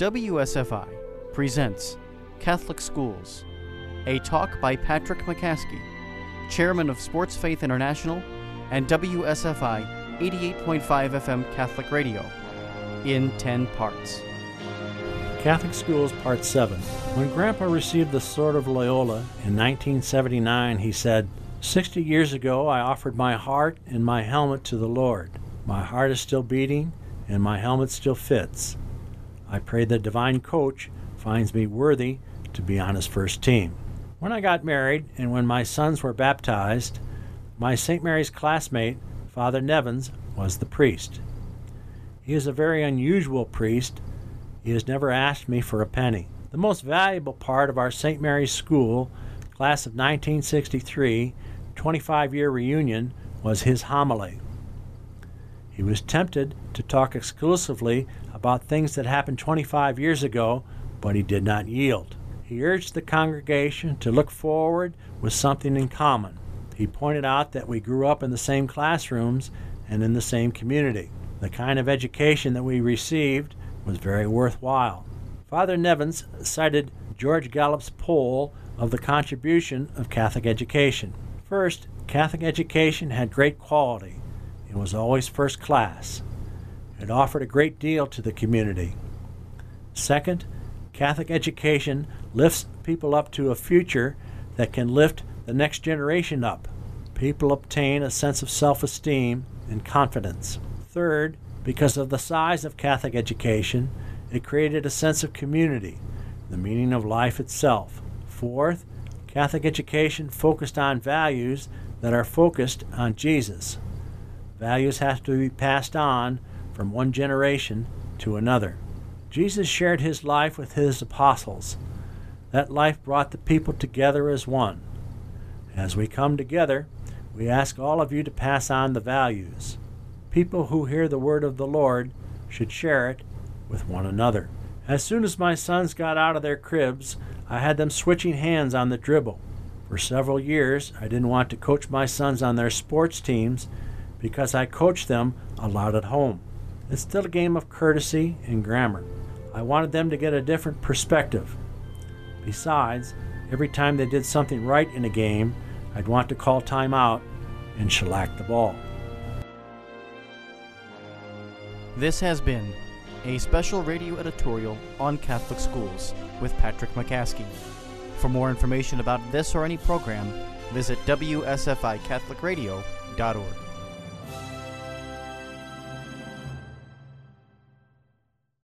WSFI presents Catholic Schools, a talk by Patrick McCaskey, chairman of Sports Faith International and WSFI 88.5 FM Catholic Radio, in 10 parts. Catholic Schools, Part 7. When Grandpa received the Sword of Loyola in 1979, he said, 60 years ago, I offered my heart and my helmet to the Lord. My heart is still beating, and my helmet still fits. I pray the divine coach finds me worthy to be on his first team. When I got married and when my sons were baptized, my St. Mary's classmate, Father Nevins, was the priest. He is a very unusual priest. He has never asked me for a penny. The most valuable part of our St. Mary's School, class of 1963, 25 year reunion, was his homily. He was tempted to talk exclusively about things that happened 25 years ago, but he did not yield. He urged the congregation to look forward with something in common. He pointed out that we grew up in the same classrooms and in the same community. The kind of education that we received was very worthwhile. Father Nevins cited George Gallup's poll of the contribution of Catholic education. First, Catholic education had great quality. It was always first class. It offered a great deal to the community. Second, Catholic education lifts people up to a future that can lift the next generation up. People obtain a sense of self esteem and confidence. Third, because of the size of Catholic education, it created a sense of community, the meaning of life itself. Fourth, Catholic education focused on values that are focused on Jesus. Values have to be passed on from one generation to another. Jesus shared his life with his apostles. That life brought the people together as one. As we come together, we ask all of you to pass on the values. People who hear the word of the Lord should share it with one another. As soon as my sons got out of their cribs, I had them switching hands on the dribble. For several years, I didn't want to coach my sons on their sports teams because I coached them a lot at home. It's still a game of courtesy and grammar. I wanted them to get a different perspective. Besides, every time they did something right in a game, I'd want to call time out and shellac the ball. This has been a special radio editorial on Catholic schools with Patrick McCaskey. For more information about this or any program, visit WSFICatholicRadio.org.